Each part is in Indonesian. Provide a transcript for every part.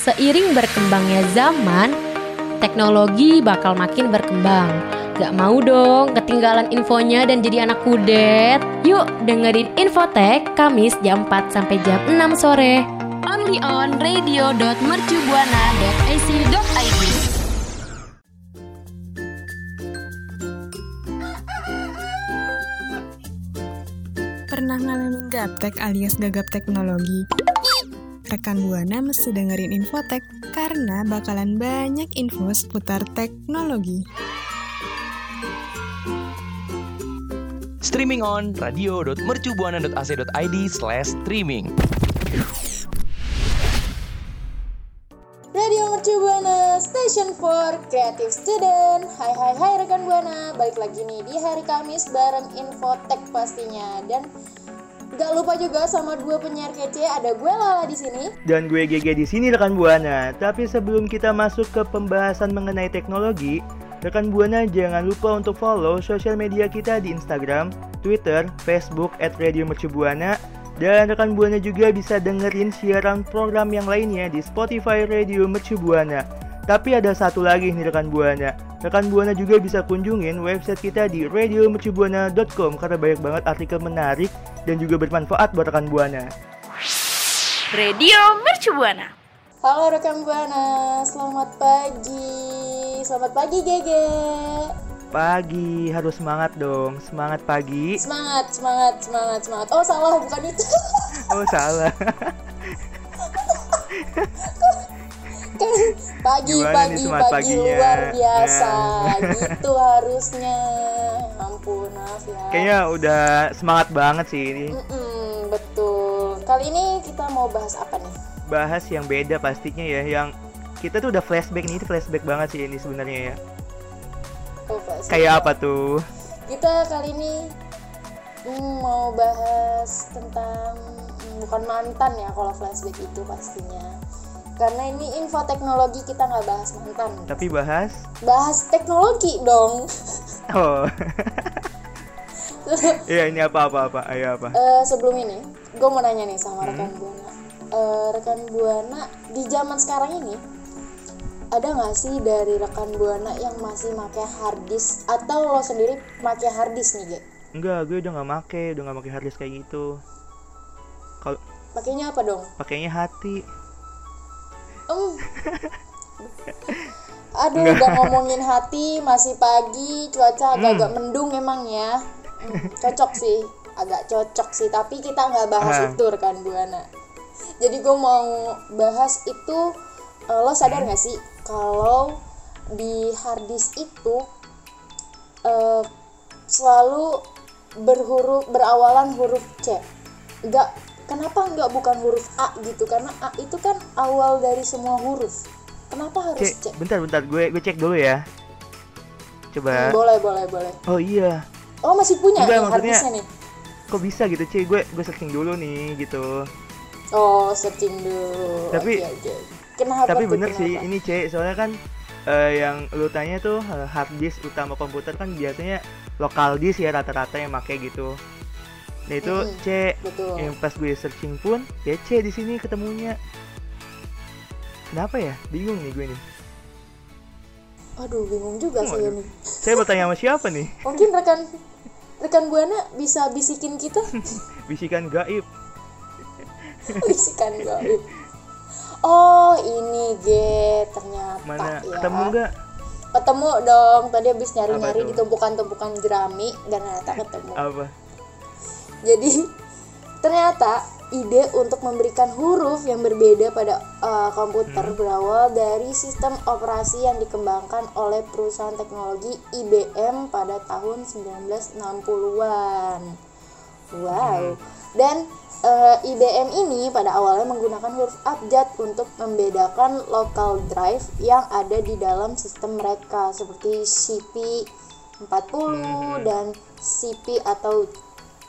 Seiring berkembangnya zaman, teknologi bakal makin berkembang. Gak mau dong ketinggalan infonya dan jadi anak kudet. Yuk dengerin Infotek Kamis jam 4 sampai jam 6 sore. Only on radio.mercubuana.ac.id Pernah ngalamin gaptek alias gagap teknologi? Rekan Buana mesti dengerin Infotek karena bakalan banyak info seputar teknologi. Streaming on radio.mercubuana.ac.id slash streaming. Radio Mercu Buana, Station for Creative Student. Hai hai hai rekan Buana, balik lagi nih di hari Kamis bareng Infotek pastinya dan gak lupa juga sama dua penyiar kece ada gue Lala di sini. Dan gue GG di sini rekan Buana. Tapi sebelum kita masuk ke pembahasan mengenai teknologi, rekan Buana jangan lupa untuk follow sosial media kita di Instagram, Twitter, Facebook at Radio Mercubuana dan rekan Buana juga bisa dengerin siaran program yang lainnya di Spotify Radio Mercubuana. Tapi ada satu lagi nih rekan Buana. Rekan Buana juga bisa kunjungin website kita di radiomercubuana.com karena banyak banget artikel menarik dan juga bermanfaat buat rekan Buana. Radio Mercubuana. Halo rekan Buana, selamat pagi. Selamat pagi Gege. Pagi, harus semangat dong. Semangat pagi. Semangat, semangat, semangat, semangat. Oh salah, bukan itu. Oh, salah. pagi, Gimana pagi, nih pagi paginya? luar biasa. Nah. gitu harusnya. Ampun, maaf ya. Kayaknya udah semangat banget sih ini. Mm-mm, betul. Kali ini kita mau bahas apa nih? Bahas yang beda pastinya ya, yang kita tuh udah flashback nih, itu flashback banget sih ini sebenarnya ya. Oh, Kayak apa tuh? Kita kali ini mm, mau bahas tentang mm, bukan mantan ya kalau flashback itu pastinya. Karena ini info teknologi kita nggak bahas mantan. Tapi bahas Bahas teknologi dong. Oh. Iya, ini apa apa apa. Ayo apa? Eh, sebelum ini, gue mau nanya nih sama rekan buana. Eh, rekan buana di zaman sekarang ini ada nggak sih dari rekan buana yang masih pakai harddisk atau lo sendiri pakai harddisk nih, Ge? Enggak, gue udah nggak make, udah nggak make harddisk kayak gitu. Kalau Pakainya apa dong? pakainya hati. Em. Aduh, udah ngomongin hati, masih pagi, cuaca agak-agak mendung emang ya. Hmm, cocok sih, agak cocok sih. Tapi kita nggak bahas Ah. itu rekan buana. Jadi gue mau bahas itu, eh, lo sadar nggak sih kalau di harddisk itu eh, selalu berhuruf berawalan huruf C. Enggak, kenapa enggak bukan huruf A gitu? Karena A itu kan awal dari semua huruf. Kenapa harus C? Cek, bentar bentar, gue gue cek dulu ya. Coba. Hmm, boleh, boleh, boleh. Oh iya, Oh, masih punya Enggak, nih maksudnya- nih. kok bisa gitu, Cek? Gue gue searching dulu nih gitu. Oh, searching dulu. Tapi- Oke, oke. Kenapa Tapi bener sih, kenapa? ini Cek, soalnya kan eh, yang lu tanya tuh hard disk utama komputer kan biasanya lokal disk ya rata-rata yang make gitu. Nah itu Mm-mm, C Betul. yang pas gue searching pun ya C di sini ketemunya. Kenapa ya? Bingung nih gue nih. Aduh, bingung juga sih Waduh. ini. Saya bertanya sama siapa nih? Mungkin rekan rekan Buana bisa bisikin kita Bisikan gaib. bisikan gaib. Oh, ini Ge, ternyata Mana ya. ketemu nggak? Ketemu dong. Tadi habis nyari-nyari di tumpukan-tumpukan jerami dan ternyata ketemu. Apa? Jadi ternyata ide untuk memberikan huruf yang berbeda pada uh, komputer Hmm. berawal dari sistem operasi yang dikembangkan oleh perusahaan teknologi IBM pada tahun 1960-an. Wow. Dan uh, IBM ini pada awalnya menggunakan huruf abjad untuk membedakan local drive yang ada di dalam sistem mereka seperti CP40 dan CP atau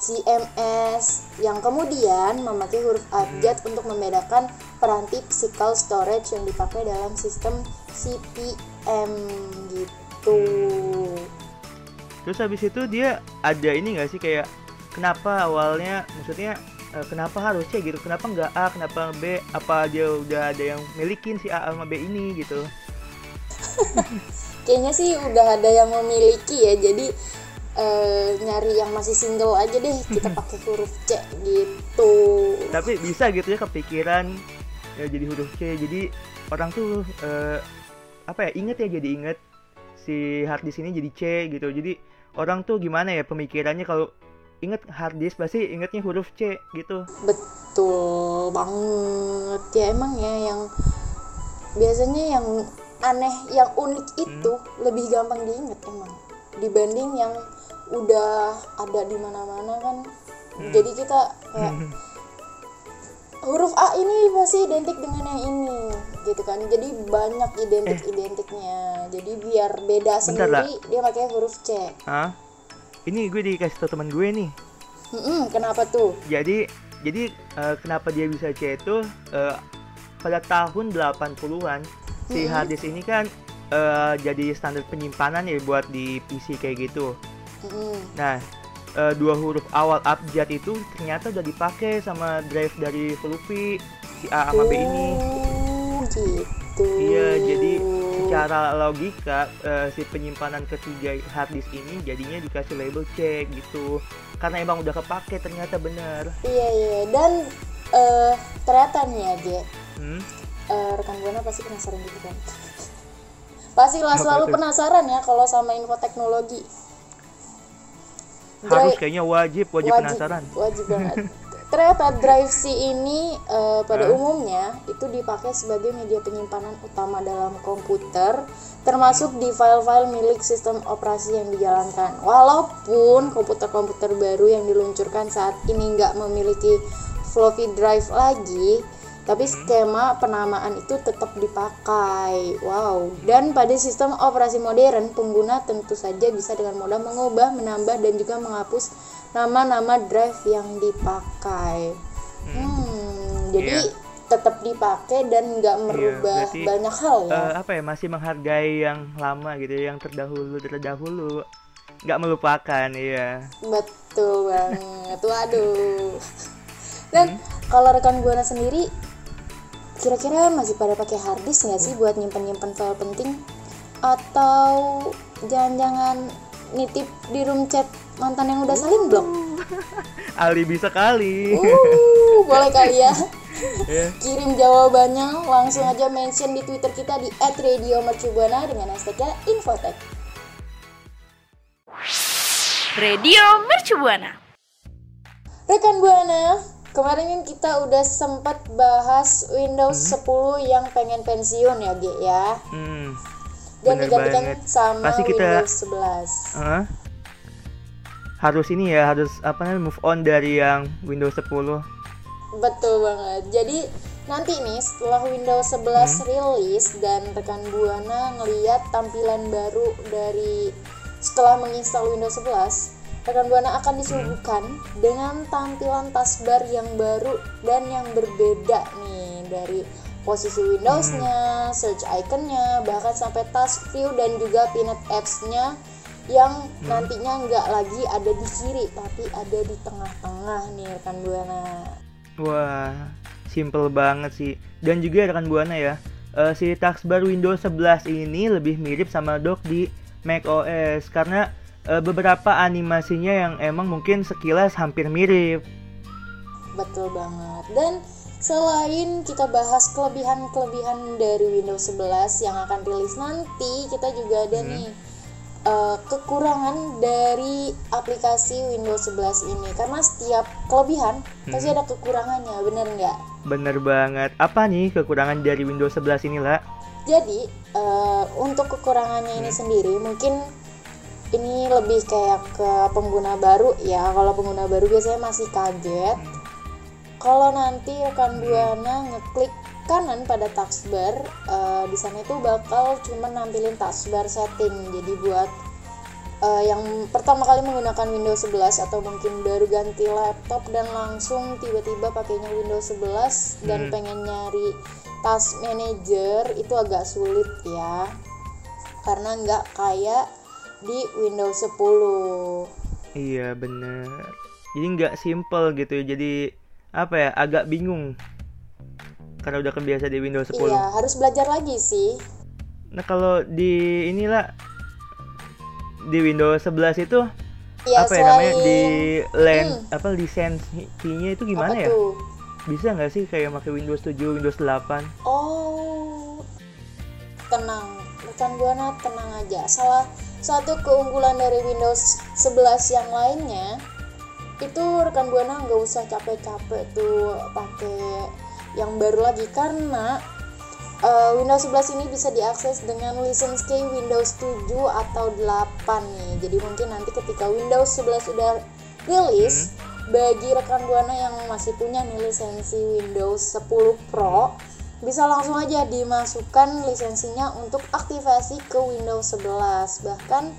CMS yang kemudian memakai huruf abjad untuk membedakan peranti physical storage yang dipakai dalam sistem CPM gitu. Terus habis itu dia ada ini nggak sih kayak kenapa awalnya maksudnya eh, kenapa harus C gitu? Kenapa nggak A kenapa B? Apa dia udah ada yang milikin si A sama B ini gitu? Kayaknya sih udah ada yang memiliki ya. Jadi eh, nyari yang masih single aja deh kita pakai huruf C gitu. Tapi bisa gitu ya kepikiran ya jadi huruf C. Jadi orang tuh eh, apa ya inget ya jadi inget si harddisk ini jadi C gitu. Jadi orang tuh gimana ya pemikirannya kalau inget harddisk pasti ingetnya huruf C gitu. Betul banget. Ya emang ya yang biasanya yang aneh yang unik itu lebih gampang diingat emang dibanding yang udah ada di mana-mana kan. Jadi kita kayak huruf A ini pasti identik dengan yang ini gitu kan. Jadi banyak identik identiknya jadi biar beda Bentar, sendiri dia pakai huruf C. Ah ini gue dikasih tau teman gue nih. Mm-mm, kenapa tuh? Jadi jadi eh, kenapa dia bisa C itu eh, pada tahun 80-an si Mm-mm. harddisk ini kan eh, jadi standar penyimpanan ya buat di PC kayak gitu Nah, eh, dua huruf awal abjad itu ternyata udah dipakai sama drive dari Fluffy si A sama B ini. Oh, gitu Iya, jadi secara logika eh, si penyimpanan ketiga harddisk ini jadinya dikasih label C gitu. Karena emang udah kepake ternyata bener. Iya iya dan eh ternyata nih ya Ge, Hmm? eh, rekan buana pasti penasaran gitu kan. Pastilah Apa selalu penasaran ya kalau sama info teknologi. Harus kayaknya wajib, wajib, penasaran. Wajib banget. Ternyata drive C ini eh, pada Hah? umumnya itu dipakai sebagai media penyimpanan utama dalam komputer, termasuk di file-file milik sistem operasi yang dijalankan. Walaupun komputer-komputer baru yang diluncurkan saat ini nggak memiliki floppy drive lagi, tapi skema penamaan itu tetap dipakai. Wow. Dan pada sistem operasi modern, pengguna tentu saja bisa dengan mudah mengubah, menambah dan juga menghapus nama-nama drive yang dipakai. Hmm, jadi Iya. tetap dipakai dan nggak merubah berarti, banyak hal ya. Eh, apa ya masih menghargai yang lama gitu, yang terdahulu terdahulu. Nggak melupakan, iya. Betul banget. Waduh. Dan kalau rekan buana sendiri kira-kira masih pada pakai hard disk nggak sih buat nyimpen-nyimpen file penting atau jangan-jangan nitip di room chat mantan yang udah saling blok? Alibi sekali. Uh, boleh kali ya. Ya. Kirim jawabannya langsung aja mention di Twitter kita di @radiomercubuana dengan hashtagnya Infotech. Radio Mercubuana. Rekan Buana, kemarin kan kita udah sempat bahas Windows 10 yang pengen pensiun ya, Ge ya. Hmm. Dan bener digantikan banget. sama Pasti kita- Windows 11. Hah? harus ini ya harus apa namanya move on dari yang Windows 10 Betul banget. Jadi nanti nih setelah Windows 11 Hmm. rilis dan rekan Buana ngeliat tampilan baru dari setelah menginstal Windows 11, rekan Buana akan disuguhkan dengan tampilan taskbar yang baru dan yang berbeda nih dari posisi Windows-nya, search icon-nya, bahkan sampai task view dan juga pinned apps-nya yang nantinya nggak lagi ada di kiri tapi ada di tengah-tengah nih rekan Buana. wah simple banget sih dan juga rekan buana ya eh, si taskbar Windows 11 ini lebih mirip sama dock di Mac OS karena eh, beberapa animasinya yang emang mungkin sekilas hampir mirip Betul banget. Dan selain kita bahas kelebihan-kelebihan dari Windows 11 yang akan rilis nanti, kita juga ada nih eh, kekurangan dari aplikasi Windows 11 ini. Karena setiap kelebihan pasti ada kekurangannya, bener nggak? bener banget apa nih kekurangan dari Windows 11 ini lah Jadi eh, untuk kekurangannya ini sendiri mungkin ini lebih kayak ke pengguna baru ya. Kalau pengguna baru biasanya masih kaget. Kalau nanti rekan buana ngeklik kanan pada taskbar, eh, di sana itu bakal cuma nampilin taskbar setting. Jadi buat eh, yang pertama kali menggunakan Windows 11 atau mungkin baru ganti laptop dan langsung tiba-tiba pakainya Windows 11 dan Hmm. pengen nyari task manager itu agak sulit ya karena nggak kayak di Windows 10 Iya bener Jadi nggak simple gitu Jadi apa ya agak bingung karena udah kebiasa di Windows 10. Iya, harus belajar lagi sih. Nah kalau di inilah di Windows 11 itu Iya, apa ya namanya di len Hmm. apa lisensinya itu gimana apa ya? tuh? Bisa nggak sih kayak pakai Windows 7, Windows 8? Oh, tenang, rekan buana tenang aja. Salah satu keunggulan dari Windows 11 yang lainnya itu rekan buana nggak usah capek-capek tuh pakai yang baru lagi karena eh, Windows 11 ini bisa diakses dengan lisensi Windows 7 atau 8 nih. Jadi mungkin nanti ketika Windows 11 sudah rilis bagi rekan buana yang masih punya nih lisensi Windows 10 Pro bisa langsung aja dimasukkan lisensinya untuk aktivasi ke Windows 11 bahkan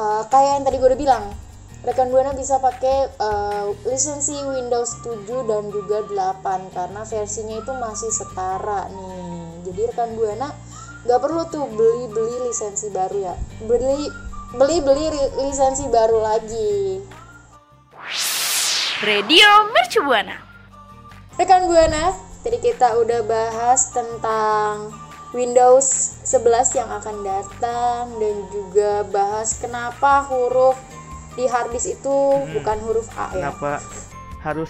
eh, kayak yang tadi gue udah bilang rekan buana bisa pakai eh, lisensi Windows 7 dan juga 8 karena versinya itu masih setara nih. Jadi rekan buana nggak perlu tuh beli beli lisensi baru ya. Beli beli beli lisensi baru lagi. Radio Mercu Buana. Rekan Buana, tadi kita udah bahas tentang Windows 11 yang akan datang dan juga bahas kenapa huruf di harddisk itu bukan huruf A ya. Kenapa harus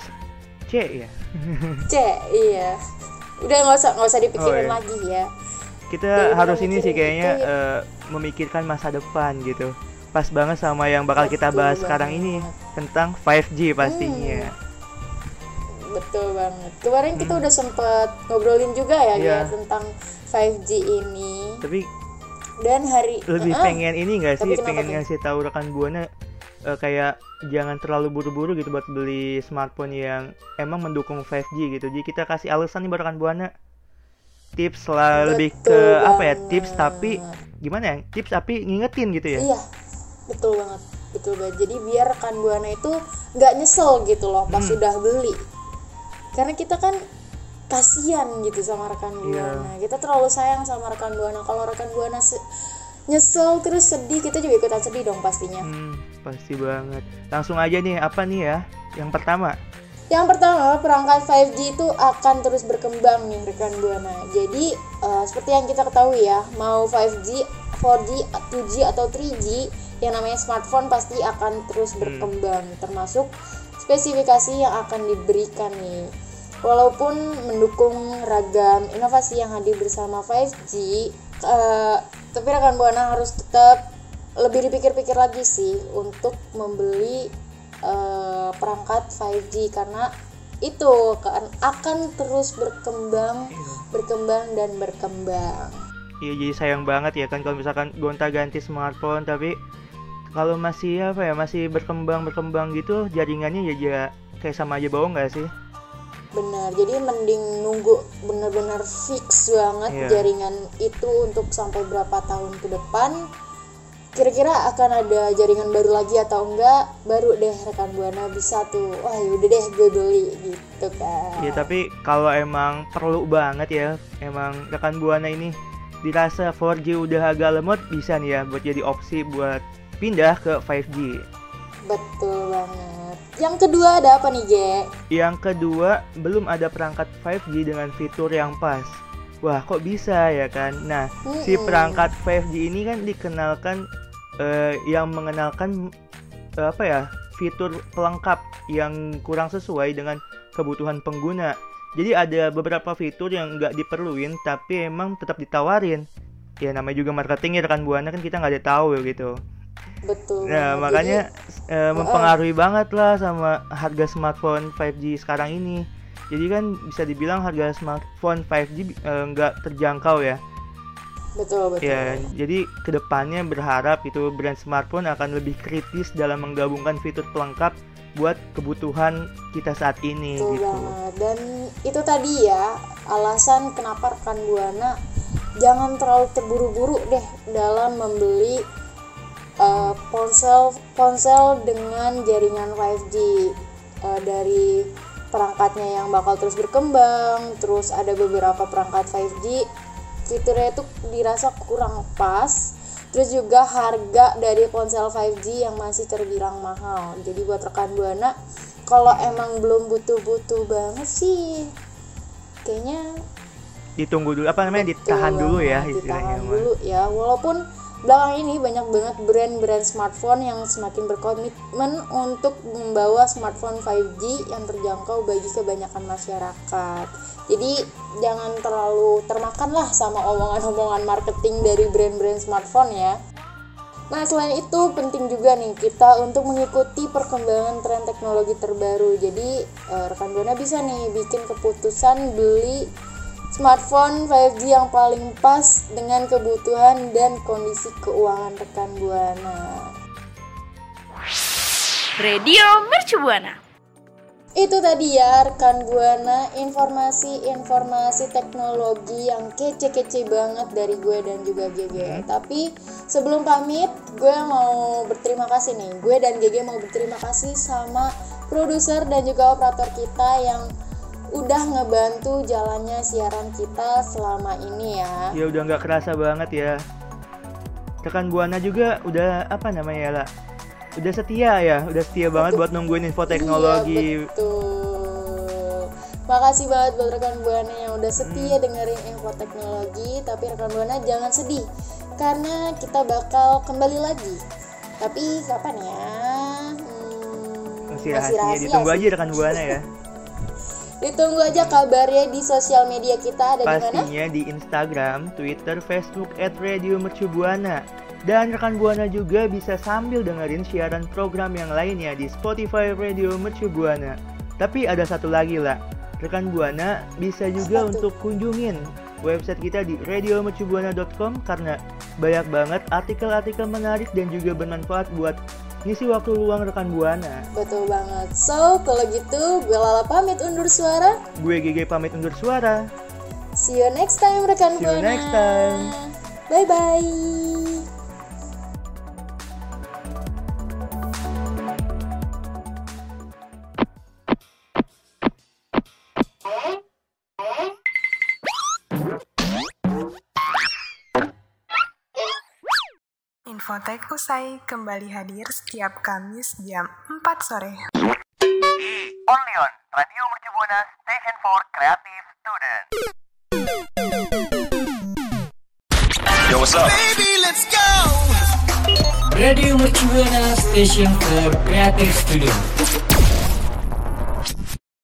C ya? C, iya. Udah nggak usah nggak usah dipikirin Oh, iya. lagi ya. Kita Daripada harus ini sih kayaknya itu, ya. eh, memikirkan masa depan gitu. Pas banget sama yang bakal kita bahas sekarang banget. ini tentang 5G pastinya. Betul banget. Kemarin kita udah sempet ngobrolin juga ya, Hmm. Iya. ya tentang 5G ini. Tapi Dan hari lebih Heeh. pengen ini nggak sih pengen tuh? ngasih tahu rekan buana eh, kayak jangan terlalu buru-buru gitu buat beli smartphone yang emang mendukung 5G gitu jadi kita kasih alasan nih buat rekan buana tips lah lebih ke Betul apa ya banget. tips tapi gimana ya tips tapi ngingetin gitu ya Iya, betul banget, betul banget. Jadi biar rekan buana itu nggak nyesel gitu loh pas Hmm. sudah beli. Karena kita kan kasihan gitu sama rekan Iya. buana. Kita terlalu sayang sama rekan buana. Kalau rekan buana se- nyesel terus sedih, kita juga ikutan sedih dong pastinya. Hmm, pasti banget langsung aja nih apa nih ya yang pertama Yang pertama, perangkat 5G itu akan terus berkembang nih rekan Buana. Jadi, eh, seperti yang kita ketahui ya, mau 5G, 4G, 2G atau 3G, yang namanya smartphone pasti akan terus berkembang, termasuk spesifikasi yang akan diberikan nih. Walaupun mendukung ragam inovasi yang hadir bersama 5G, eh, tapi rekan Buana harus tetap lebih dipikir-pikir lagi sih untuk membeli eh, perangkat 5G karena itu kan akan terus berkembang, berkembang dan berkembang. Iya jadi sayang banget ya kan kalau misalkan gonta ganti smartphone tapi kalau masih apa ya masih berkembang berkembang gitu jaringannya ya, ya kayak sama aja bau nggak sih? Benar, jadi mending nunggu benar-benar fix banget Iya. jaringan itu untuk sampai berapa tahun ke depan. Kira-kira akan ada jaringan baru lagi atau enggak? Baru deh rekan buana bisa tuh. Wah, yaudah deh gue beli gitu kan. Iya tapi kalau emang perlu banget ya emang rekan buana ini dirasa 4G udah agak lemot bisa nih ya buat jadi opsi buat pindah ke 5G. Betul banget. Yang kedua ada apa nih, Ge? Yang kedua belum ada perangkat 5G dengan fitur yang pas. Wah kok bisa ya kan? Nah si Mm-mm. perangkat 5G ini kan dikenalkan eh, yang mengenalkan eh, apa ya fitur pelengkap yang kurang sesuai dengan kebutuhan pengguna. Jadi ada beberapa fitur yang nggak diperluin tapi emang tetap ditawarin. Ya namanya juga marketing ya rekan buana kan kita nggak ada tahu gitu. Betul. Nah banget. makanya Jadi, eh, mempengaruhi banget lah sama harga smartphone 5G sekarang ini. Jadi kan bisa dibilang harga smartphone 5G eh, nggak terjangkau ya. betul betul. Ya, jadi ke depannya berharap itu brand smartphone akan lebih kritis dalam menggabungkan fitur pelengkap buat kebutuhan kita saat ini Betul gitu. banget. Dan itu tadi ya alasan kenapa rekan buana jangan terlalu terburu-buru deh dalam membeli uh, ponsel ponsel dengan jaringan 5G Uh, dari perangkatnya yang bakal terus berkembang. Terus ada beberapa perangkat 5G fiturnya itu dirasa kurang pas. Terus juga harga dari ponsel 5G yang masih terbilang mahal. Jadi buat rekan buana kalau emang belum butuh-butuh banget sih kayaknya Ditunggu dulu apa namanya ditahan dulu ya istilahnya. ditahan dulu ya walaupun belakangan ini banyak banget brand-brand smartphone yang semakin berkomitmen untuk membawa smartphone 5G yang terjangkau bagi kebanyakan masyarakat jadi jangan terlalu termakan lah sama omongan-omongan marketing dari brand-brand smartphone ya Nah, selain itu penting juga nih kita untuk mengikuti perkembangan tren teknologi terbaru. Jadi, eh, rekan Buana bisa nih bikin keputusan beli smartphone 5G yang paling pas dengan kebutuhan dan kondisi keuangan rekan Buana. Radio Mercu Buana. Itu tadi ya rekan Buana informasi-informasi teknologi yang kece-kece banget dari gue dan juga GG. Tapi sebelum pamit, gue mau berterima kasih nih. Gue dan GG mau berterima kasih sama produser dan juga operator kita yang udah ngebantu jalannya siaran kita selama ini ya. Ya udah nggak kerasa banget ya. Rekan Buana juga udah apa namanya lah? Udah setia ya, udah setia banget buat nungguin info teknologi. Iya, betul. Makasih banget buat rekan Buana yang udah setia Hmm. dengerin info teknologi. Tapi rekan Buana jangan sedih karena kita bakal kembali lagi. Tapi kapan ya? Hmm, Masih rahasia, ditunggu sih. aja rekan Buana ya. Ditunggu aja kabarnya di sosial media kita ada di mana? Pastinya di Instagram, Twitter, Facebook at Radio Mercu Buana. Dan rekan Buana juga bisa sambil dengerin siaran program yang lainnya di Spotify Radio Mercu Buana. Tapi ada satu lagi lah, rekan Buana bisa juga Apa tuh? untuk kunjungin website kita di radiomercubuana.com karena banyak banget artikel-artikel menarik dan juga bermanfaat buat ngisi waktu luang rekan Buana. Betul banget. So, kalau gitu gue Lala pamit undur suara. Gue GG pamit undur suara. See you next time rekan See you Buana. next time. Bye bye. Infotek usai kembali hadir setiap Kamis jam 4 sore. Only on Radio Mercu Buana Station for Creative Student. Yo, what's up? Radio Mercubuana Station for Creative Studio.